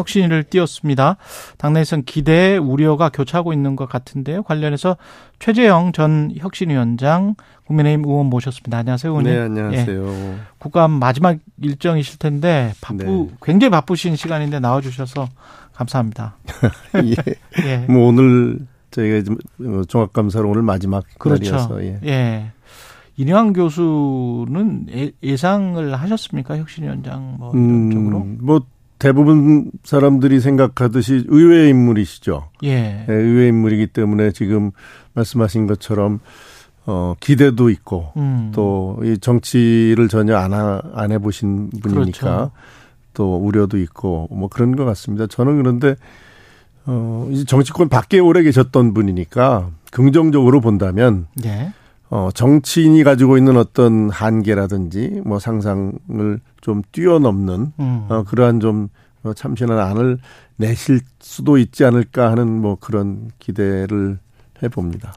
혁신을 띄웠습니다. 당내에선 기대, 우려가 교차하고 있는 것 같은데요. 관련해서 최재형 전 혁신위원장 국민의힘 의원 모셨습니다. 안녕하세요, 의원님. 네, 안녕하세요. 예, 국감 마지막 일정이실 텐데 바쁘 네. 굉장히 바쁘신 시간인데 나와주셔서 감사합니다. 예. 예. 뭐 오늘 저희가 어, 종합감사로 오늘 마지막 그렇죠. 날이어서 예. 예. 인효한 교수는 예상을 하셨습니까 혁신위원장 뭐 이런 쪽으로? 음, 뭐 대부분 사람들이 생각하듯이 의외의 인물이시죠. 예. 네, 의외의 인물이기 때문에 지금 말씀하신 것처럼 어 기대도 있고 음. 또이 정치를 전혀 안, 안 해보신 분이니까 그렇죠. 또 우려도 있고 뭐 그런 것 같습니다. 저는 그런데 어 이제 정치권 밖에 오래 계셨던 분이니까 긍정적으로 본다면 예. 어, 정치인이 가지고 있는 어떤 한계라든지 뭐 상상을 좀 뛰어넘는 음. 어, 그러한 좀 어, 참신한 안을 내실 수도 있지 않을까 하는 뭐 그런 기대를 해봅니다.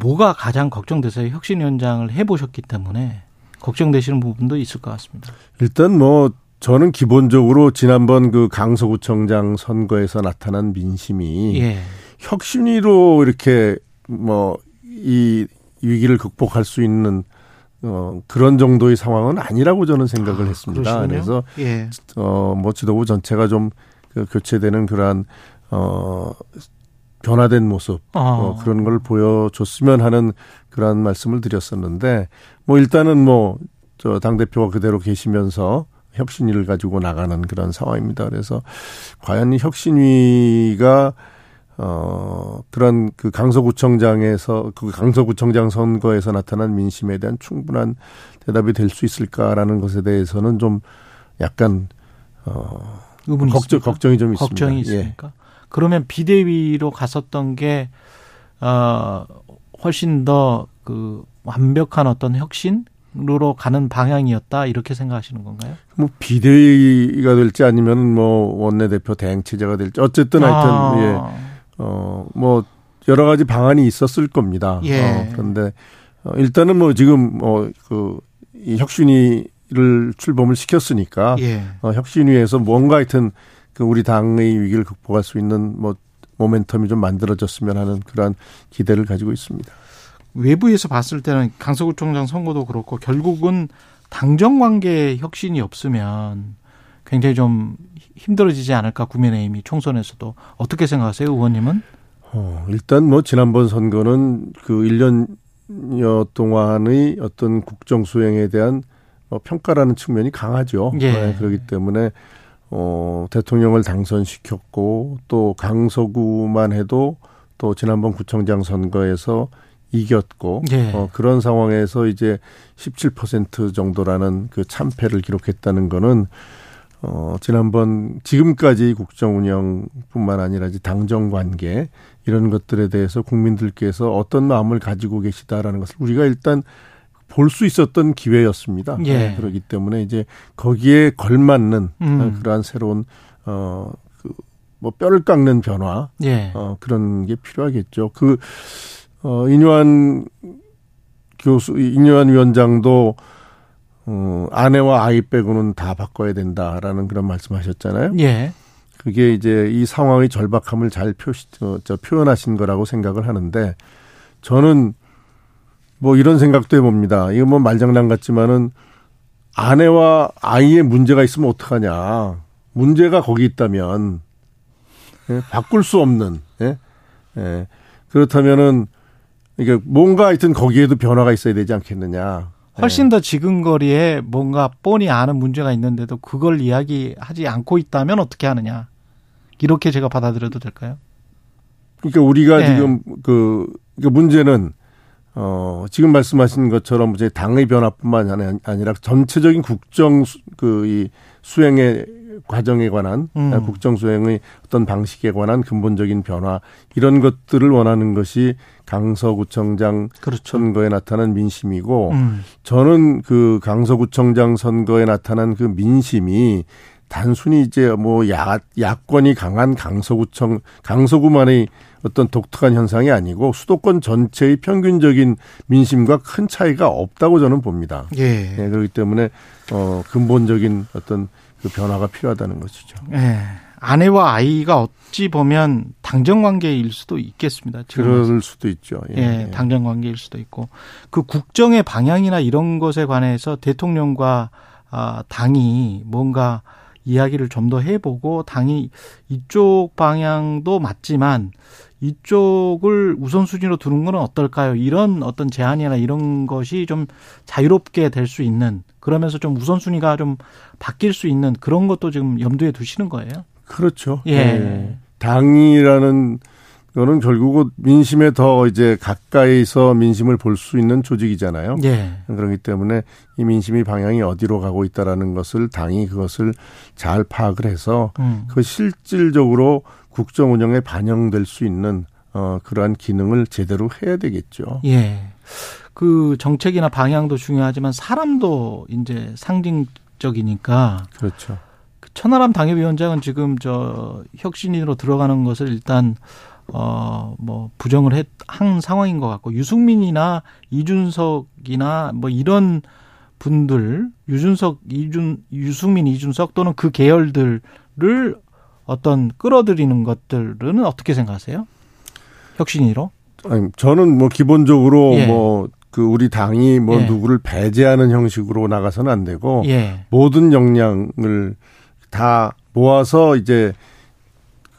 뭐가 가장 걱정돼서 혁신위원장을 해보셨기 때문에 걱정되시는 부분도 있을 것 같습니다. 일단 뭐 저는 기본적으로 지난번 그 강서구청장 선거에서 나타난 민심이 예. 혁신위로 이렇게 뭐이 위기를 극복할 수 있는 어, 그런 정도의 상황은 아니라고 저는 생각을 아, 했습니다. 그러시군요. 그래서 예. 어, 뭐 지도부 전체가 좀 그 교체되는 그러한 어, 변화된 모습 아. 어, 그런 걸 보여줬으면 하는 그러한 말씀을 드렸었는데 뭐 일단은 뭐 저 당 대표가 그대로 계시면서 혁신위를 가지고 나가는 그런 상황입니다. 그래서 과연 혁신위가 어, 그런 그 강서구청장에서 그 강서구청장 선거에서 나타난 민심에 대한 충분한 대답이 될 수 있을까라는 것에 대해서는 좀 약간 어 걱정 있습니까? 걱정이 좀 있습니다. 걱정이 예. 있습니까? 예. 그러면 비대위로 갔었던 게 어, 훨씬 더 그 완벽한 어떤 혁신 으로 가는 방향이었다 이렇게 생각하시는 건가요? 뭐 비대위가 될지 아니면 뭐 원내대표 대행 체제가 될지 어쨌든 하여튼 아. 예. 어, 뭐, 여러 가지 방안이 있었을 겁니다. 예. 어, 그런데, 어, 일단은 뭐 지금, 뭐, 그, 이 혁신위를 출범을 시켰으니까, 예. 어, 혁신위에서 뭔가 하여튼 그 우리 당의 위기를 극복할 수 있는 뭐, 모멘텀이 좀 만들어졌으면 하는 그러한 기대를 가지고 있습니다. 외부에서 봤을 때는 강서구청장 선거도 그렇고 결국은 당정 관계 혁신이 없으면 굉장히 좀 힘들어지지 않을까 국민의힘이 총선에서도 어떻게 생각하세요, 의원님은? 어, 일단 뭐 지난번 선거는 그 1년여 동안의 어떤 국정 수행에 대한 뭐 평가라는 측면이 강하죠. 예. 네, 그렇기 때문에 어, 대통령을 당선시켰고 또 강서구만 해도 또 지난번 구청장 선거에서 이겼고 예. 어, 그런 상황에서 이제 17% 정도라는 그 참패를 기록했다는 거는 어, 지난번 지금까지 국정 운영뿐만 아니라 이제 당정 관계 이런 것들에 대해서 국민들께서 어떤 마음을 가지고 계시다라는 것을 우리가 일단 볼 수 있었던 기회였습니다. 예. 네, 그렇기 때문에 이제 거기에 걸맞는 음. 그러한 새로운 어, 그, 뭐 뼈를 깎는 변화 예. 어, 그런 게 필요하겠죠. 그 어, 인유한 교수, 인유한 위원장도 어, 아내와 아이 빼고는 다 바꿔야 된다라는 그런 말씀하셨잖아요. 예. 그게 이제 이 상황의 절박함을 잘 표시, 어, 저, 표현하신 거라고 생각을 하는데 저는 뭐 이런 생각도 해봅니다. 이거 뭐 말장난 같지만은 아내와 아이의 문제가 있으면 어떡하냐. 문제가 거기 있다면, 예? 바꿀 수 없는, 예? 예. 그렇다면은, 이게 뭔가 하여튼 거기에도 변화가 있어야 되지 않겠느냐. 훨씬 더 지근거리에 뭔가 뻔히 아는 문제가 있는데도 그걸 이야기하지 않고 있다면 어떻게 하느냐. 이렇게 제가 받아들여도 될까요? 그러니까 우리가 네. 지금 그, 그 문제는 어, 지금 말씀하신 것처럼 이제 당의 변화뿐만 아니라 전체적인 국정 그 이 수행에 과정에 관한 음. 국정 수행의 어떤 방식에 관한 근본적인 변화 이런 것들을 원하는 것이 강서구청장 그렇죠. 선거에 나타난 민심이고 음. 저는 그 강서구청장 선거에 나타난 그 민심이 단순히 이제 뭐 야, 야권이 강한 강서구청 강서구만의 어떤 독특한 현상이 아니고 수도권 전체의 평균적인 민심과 큰 차이가 없다고 저는 봅니다. 예. 네, 그렇기 때문에 어 근본적인 어떤 그 변화가 필요하다는 것이죠. 예. 아내와 아이가 어찌 보면 당정 관계일 수도 있겠습니다. 그럴 수도 있죠. 예, 예, 당정 관계일 수도 있고 그 국정의 방향이나 이런 것에 관해서 대통령과 아, 당이 뭔가 이야기를 좀 더 해보고 당이 이쪽 방향도 맞지만 이쪽을 우선순위로 두는 건 어떨까요? 이런 어떤 제안이나 이런 것이 좀 자유롭게 될 수 있는 그러면서 좀 우선순위가 좀 바뀔 수 있는 그런 것도 지금 염두에 두시는 거예요? 그렇죠. 예. 네. 당이라는 거는 결국은 민심에 더 이제 가까이서 민심을 볼 수 있는 조직이잖아요. 예. 그렇기 때문에 이 민심이 방향이 어디로 가고 있다라는 것을 당이 그것을 잘 파악을 해서 음. 그 실질적으로 국정 운영에 반영될 수 있는 어 그러한 기능을 제대로 해야 되겠죠. 예. 그 정책이나 방향도 중요하지만 사람도 이제 상징적이니까 그렇죠. 그 천하람 당협위원장은 지금 저 혁신인으로 들어가는 것을 일단 어, 뭐, 부정을 했, 한 상황인 것 같고, 유승민이나 이준석이나 뭐 이런 분들, 유준석, 이준, 유승민, 이준석 또는 그 계열들을 어떤 끌어들이는 것들은 어떻게 생각하세요? 혁신이로? 아니, 저는 뭐 기본적으로 예. 뭐그 우리 당이 뭐 예. 누구를 배제하는 형식으로 나가서는 안 되고 예. 모든 역량을 다 모아서 이제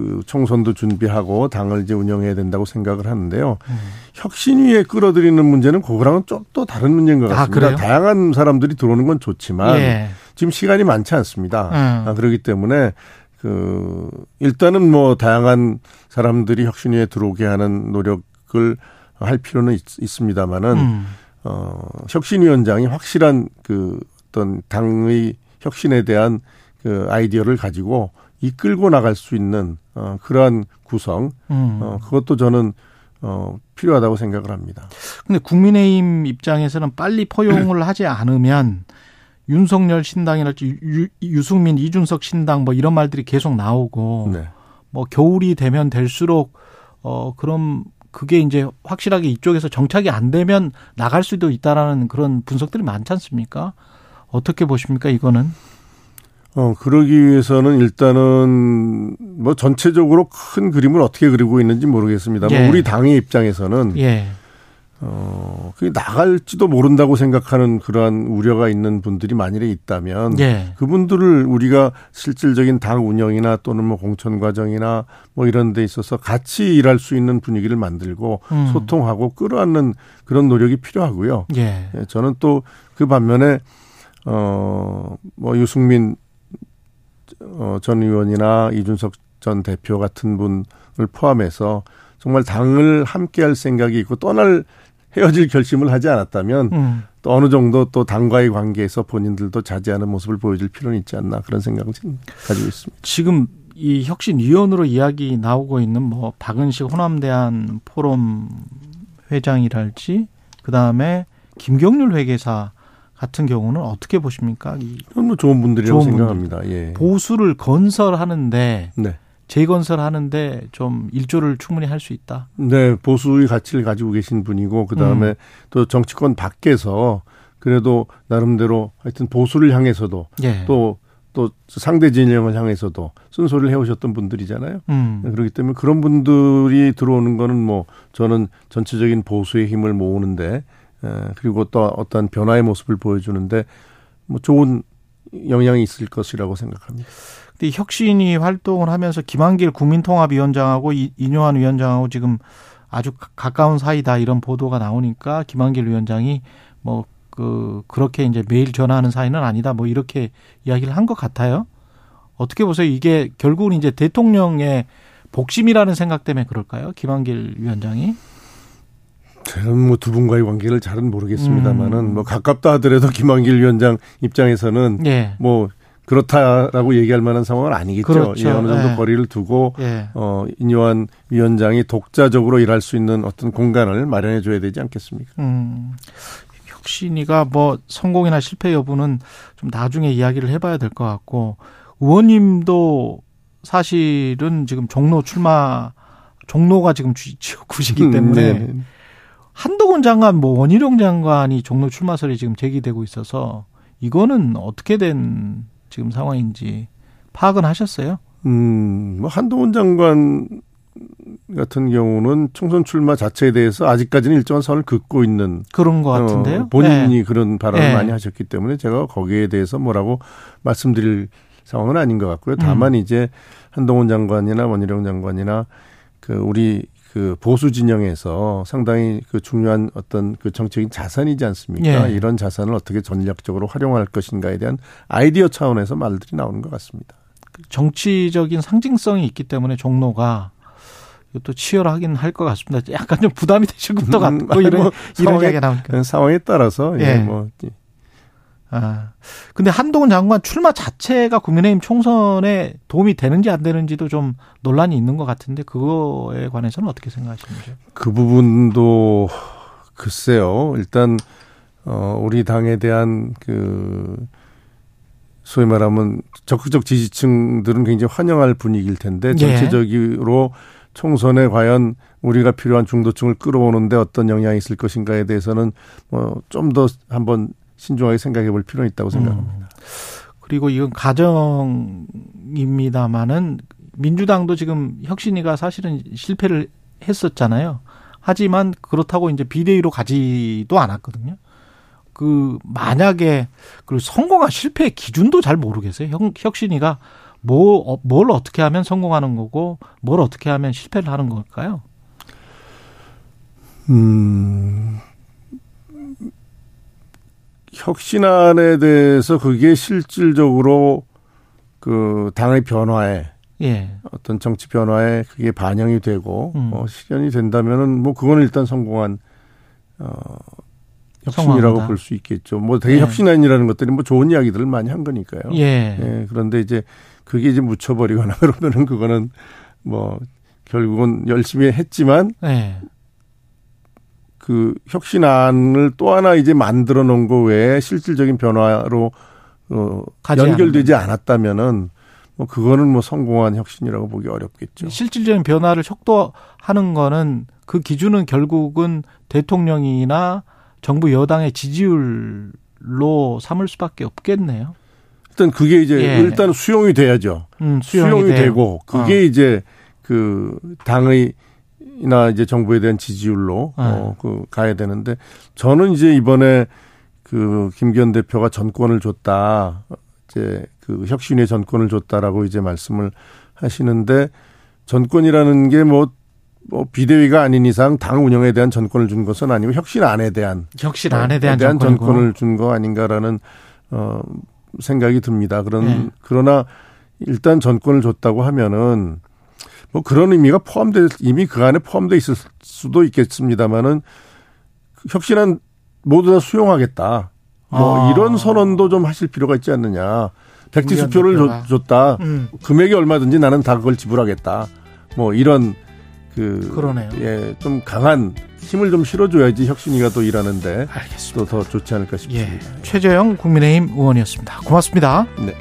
그 총선도 준비하고 당을 이제 운영해야 된다고 생각을 하는데요. 음. 혁신위에 끌어들이는 문제는 그거랑은 좀 또 다른 문제인 것 아, 같습니다. 아, 다양한 사람들이 들어오는 건 좋지만 예. 지금 시간이 많지 않습니다. 음. 아, 그렇기 때문에 그 일단은 뭐 다양한 사람들이 혁신위에 들어오게 하는 노력을 할 필요는 있, 습니다만은 음. 어 혁신위원장이 확실한 그 어떤 당의 혁신에 대한 그 아이디어를 가지고 이끌고 나갈 수 있는 어 그러한 구성 음. 어 그것도 저는 어 필요하다고 생각을 합니다. 근데 국민의힘 입장에서는 빨리 포용을 하지 않으면 윤석열 신당이랄지 유, 유승민, 이준석 신당 뭐 이런 말들이 계속 나오고 네. 뭐 겨울이 되면 될수록 어 그럼 그게 이제 확실하게 이쪽에서 정착이 안 되면 나갈 수도 있다라는 그런 분석들이 많지 않습니까? 어떻게 보십니까 이거는? 어 그러기 위해서는 일단은 뭐 전체적으로 큰 그림을 어떻게 그리고 있는지 모르겠습니다. 예. 우리 당의 입장에서는 예. 어, 그게 나갈지도 모른다고 생각하는 그러한 우려가 있는 분들이 만일에 있다면 예. 그분들을 우리가 실질적인 당 운영이나 또는 뭐 공천 과정이나 뭐 이런 데 있어서 같이 일할 수 있는 분위기를 만들고 음. 소통하고 끌어안는 그런 노력이 필요하고요. 예. 예 저는 또 그 반면에 어, 뭐 유승민 어, 전 의원이나 이준석 전 대표 같은 분을 포함해서 정말 당을 함께 할 생각이 있고 떠날 헤어질 결심을 하지 않았다면 음. 또 어느 정도 또 당과의 관계에서 본인들도 자제하는 모습을 보여줄 필요는 있지 않나 그런 생각을 가지고 있습니다. 지금 이 혁신위원으로 이야기 나오고 있는 뭐 박은식 호남대한 포럼 회장이랄지 그 다음에 김경률 회계사 같은 경우는 어떻게 보십니까? 뭐 좋은 분들이라고 좋은 생각합니다. 예. 보수를 건설하는데 네. 재건설하는데 좀 일조를 충분히 할 수 있다. 네, 보수의 가치를 가지고 계신 분이고 그 다음에 음. 또 정치권 밖에서 그래도 나름대로 하여튼 보수를 향해서도 예. 또, 또 상대 진영을 향해서도 순소리를 해오셨던 분들이잖아요. 음. 그렇기 때문에 그런 분들이 들어오는 거는 뭐 저는 전체적인 보수의 힘을 모으는데 에, 그리고 또 어떤 변화의 모습을 보여주는데 뭐 좋은 영향이 있을 것이라고 생각합니다. 근데 혁신이 활동을 하면서 김한길 국민통합위원장하고 이뇨한 위원장하고 지금 아주 가까운 사이다 이런 보도가 나오니까 김한길 위원장이 뭐 그 그렇게 이제 매일 전화하는 사이는 아니다 뭐 이렇게 이야기를 한 것 같아요. 어떻게 보세요? 이게 결국은 이제 대통령의 복심이라는 생각 때문에 그럴까요? 김한길 위원장이? 저는 뭐 두 분과의 관계를 잘은 모르겠습니다만은 음. 뭐 가깝다 하더라도 김한길 위원장 입장에서는 예. 뭐 그렇다라고 얘기할 만한 상황은 아니겠죠. 그렇죠. 예, 어느 정도 예. 거리를 두고 예. 어 인요한 위원장이 독자적으로 일할 수 있는 어떤 공간을 마련해 줘야 되지 않겠습니까? 음. 혁신이가 뭐 성공이나 실패 여부는 좀 나중에 이야기를 해봐야 될 것 같고 의원님도 사실은 지금 종로 출마 종로가 지금 지역구시기 음, 때문에 네. 한동훈 장관 뭐 원희룡 장관이 종로 출마설이 지금 제기되고 있어서 이거는 어떻게 된 지금 상황인지 파악은 하셨어요? 음, 뭐 한동훈 장관 같은 경우는 총선 출마 자체에 대해서 아직까지는 일정한 선을 긋고 있는 그런 것 같은데요. 어, 본인이 네. 그런 발언을 네. 많이 하셨기 때문에 제가 거기에 대해서 뭐라고 말씀드릴 상황은 아닌 것 같고요. 다만 음. 이제 한동훈 장관이나 원희룡 장관이나 그 우리 그 보수 진영에서 상당히 그 중요한 어떤 그 정책인 자산이지 않습니까? 예. 이런 자산을 어떻게 전략적으로 활용할 것인가에 대한 아이디어 차원에서 말들이 나오는 것 같습니다. 정치적인 상징성이 있기 때문에 종로가 이것도 치열하긴 할 것 같습니다. 약간 좀 부담이 되실 것도 음, 같고 음, 이런 뭐 이런 얘기가 나오니까 상황에 따라서 예, 예. 뭐 아. 근데 한동훈 장관 출마 자체가 국민의힘 총선에 도움이 되는지 안 되는지도 좀 논란이 있는 것 같은데 그거에 관해서는 어떻게 생각하시는지요? 그 부분도 글쎄요. 일단 어 우리 당에 대한 그 소위 말하면 적극적 지지층들은 굉장히 환영할 분위기일 텐데 예. 전체적으로 총선에 과연 우리가 필요한 중도층을 끌어오는데 어떤 영향이 있을 것인가에 대해서는 뭐 좀 더 한번 신중하게 생각해 볼 필요는 있다고 생각합니다. 음. 그리고 이건 가정입니다마는 민주당도 지금 혁신이가 사실은 실패를 했었잖아요. 하지만 그렇다고 이제 비대위로 가지도 않았거든요. 그 만약에 그 성공한 실패의 기준도 잘 모르겠어요. 혁, 혁신이가 뭐, 어, 뭘 어떻게 하면 성공하는 거고 뭘 어떻게 하면 실패를 하는 걸까요? 음, 혁신안에 대해서 그게 실질적으로 그 당의 변화에 예. 어떤 정치 변화에 그게 반영이 되고 음. 어, 실현이 된다면은 뭐 그거는 일단 성공한 어 혁신이라고 볼 수 있겠죠. 뭐 되게 예. 혁신안이라는 것들이 뭐 좋은 이야기들을 많이 한 거니까요. 예. 예. 그런데 이제 그게 이제 묻혀버리거나 그러면은 그거는 뭐 결국은 열심히 했지만 예. 그 혁신안을 또 하나 이제 만들어 놓은 거 외에 실질적인 변화로 어 연결되지 않았다면은 뭐 그거는 뭐 성공한 혁신이라고 보기 어렵겠죠. 실질적인 변화를 촉도하는 거는 그 기준은 결국은 대통령이나 정부 여당의 지지율로 삼을 수밖에 없겠네요. 일단 그게 이제 예. 일단 수용이 돼야죠. 음, 수용이, 수용이 되고 그게 어. 이제 그 당의 이나 이제 정부에 대한 지지율로 네. 어, 그 가야 되는데 저는 이제 이번에 그 김기현 대표가 전권을 줬다. 이제 그 혁신의 전권을 줬다라고 이제 말씀을 하시는데 전권이라는 게뭐 뭐 비대위가 아닌 이상 당 운영에 대한 전권을 준 것은 아니고 혁신안에 대한 혁신안에 대한, 대한 전권을 준 거 아닌가라는 어 생각이 듭니다. 그런 네. 그러나 일단 전권을 줬다고 하면은 뭐 그런 의미가 포함돼 이미 그 안에 포함돼 있을 수도 있겠습니다만은 혁신안 모두 다 수용하겠다. 뭐 아. 이런 선언도 좀 하실 필요가 있지 않느냐. 백지 수표를 줬다. 음. 금액이 얼마든지 나는 다 그걸 지불하겠다. 뭐 이런 그 그러네요. 예, 좀 강한 힘을 좀 실어줘야지 혁신이가 또 일하는데 또더 좋지 않을까 싶습니다. 예. 최재영 국민의힘 의원이었습니다. 고맙습니다. 네.